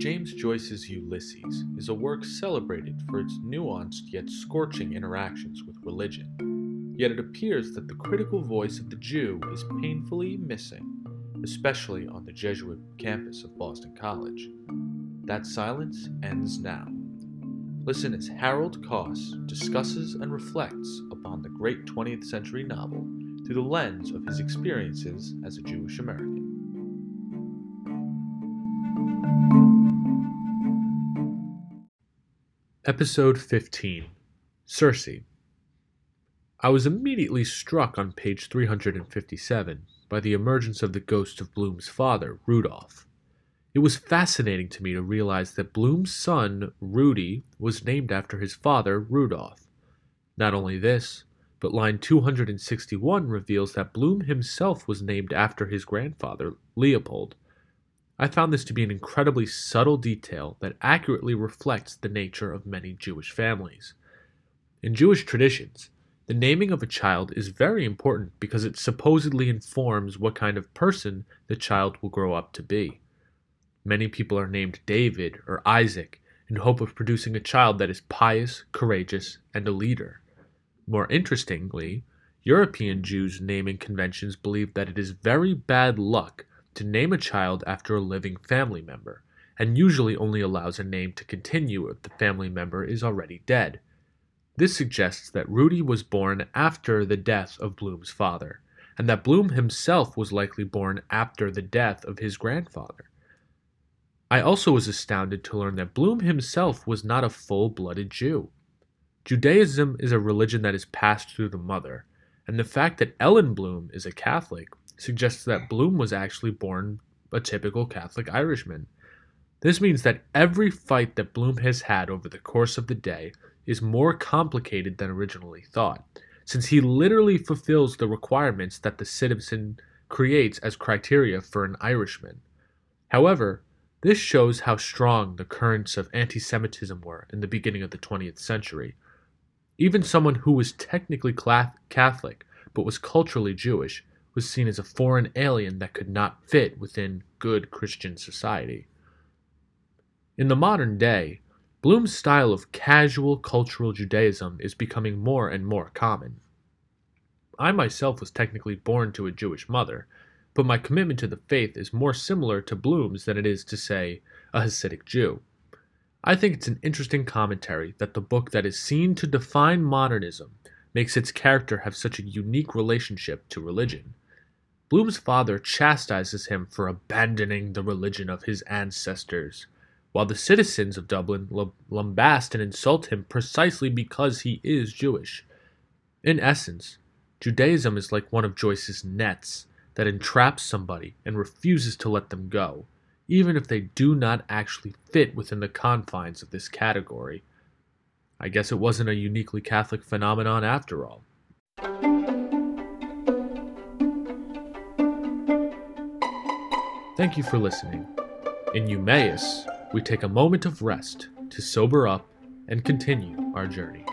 James Joyce's Ulysses is a work celebrated for its nuanced yet scorching interactions with religion. Yet it appears that the critical voice of the Jew is painfully missing, especially on the Jesuit campus of Boston College. That silence ends now. Listen as Harold Koss discusses and reflects upon the great 20th century novel through the lens of his experiences as a Jewish American. Episode 15 Circe. I was immediately struck on page 357 by the emergence of the ghost of Bloom's father, Rudolph. It was fascinating to me to realize that Bloom's son, Rudy, was named after his father, Rudolph. Not only this, but line 261 reveals that Bloom himself was named after his grandfather, Leopold. I found this to be an incredibly subtle detail that accurately reflects the nature of many Jewish families. In Jewish traditions, the naming of a child is very important because it supposedly informs what kind of person the child will grow up to be. Many people are named David or Isaac in hope of producing a child that is pious, courageous, and a leader. More interestingly, European Jews' naming conventions believe that it is very bad luck to name a child after a living family member, and usually only allows a name to continue if the family member is already dead. This suggests that Rudy was born after the death of Bloom's father, and that Bloom himself was likely born after the death of his grandfather. I also was astounded to learn that Bloom himself was not a full blooded Jew. Judaism is a religion that is passed through the mother, and the fact that Ellen Bloom is a Catholic suggests that Bloom was actually born a typical Catholic Irishman. This means that every fight that Bloom has had over the course of the day is more complicated than originally thought, since he literally fulfills the requirements that the citizen creates as criteria for an Irishman. However, this shows how strong the currents of anti Semitism were in the beginning of the 20th century. Even someone who was technically Catholic but was culturally Jewish was seen as a foreign alien that could not fit within good Christian society. In the modern day, Bloom's style of casual cultural Judaism is becoming more and more common. I myself was technically born to a Jewish mother, but my commitment to the faith is more similar to Bloom's than it is to, say, a Hasidic Jew. I think it's an interesting commentary that the book that is seen to define modernism makes its character have such a unique relationship to religion. Bloom's father chastises him for abandoning the religion of his ancestors, while the citizens of Dublin lambast and insult him precisely because he is Jewish. In essence, Judaism is like one of Joyce's nets that entraps somebody and refuses to let them go, even if they do not actually fit within the confines of this category. I guess it wasn't a uniquely Catholic phenomenon after all. Thank you for listening. In Eumaeus, we take a moment of rest to sober up and continue our journey.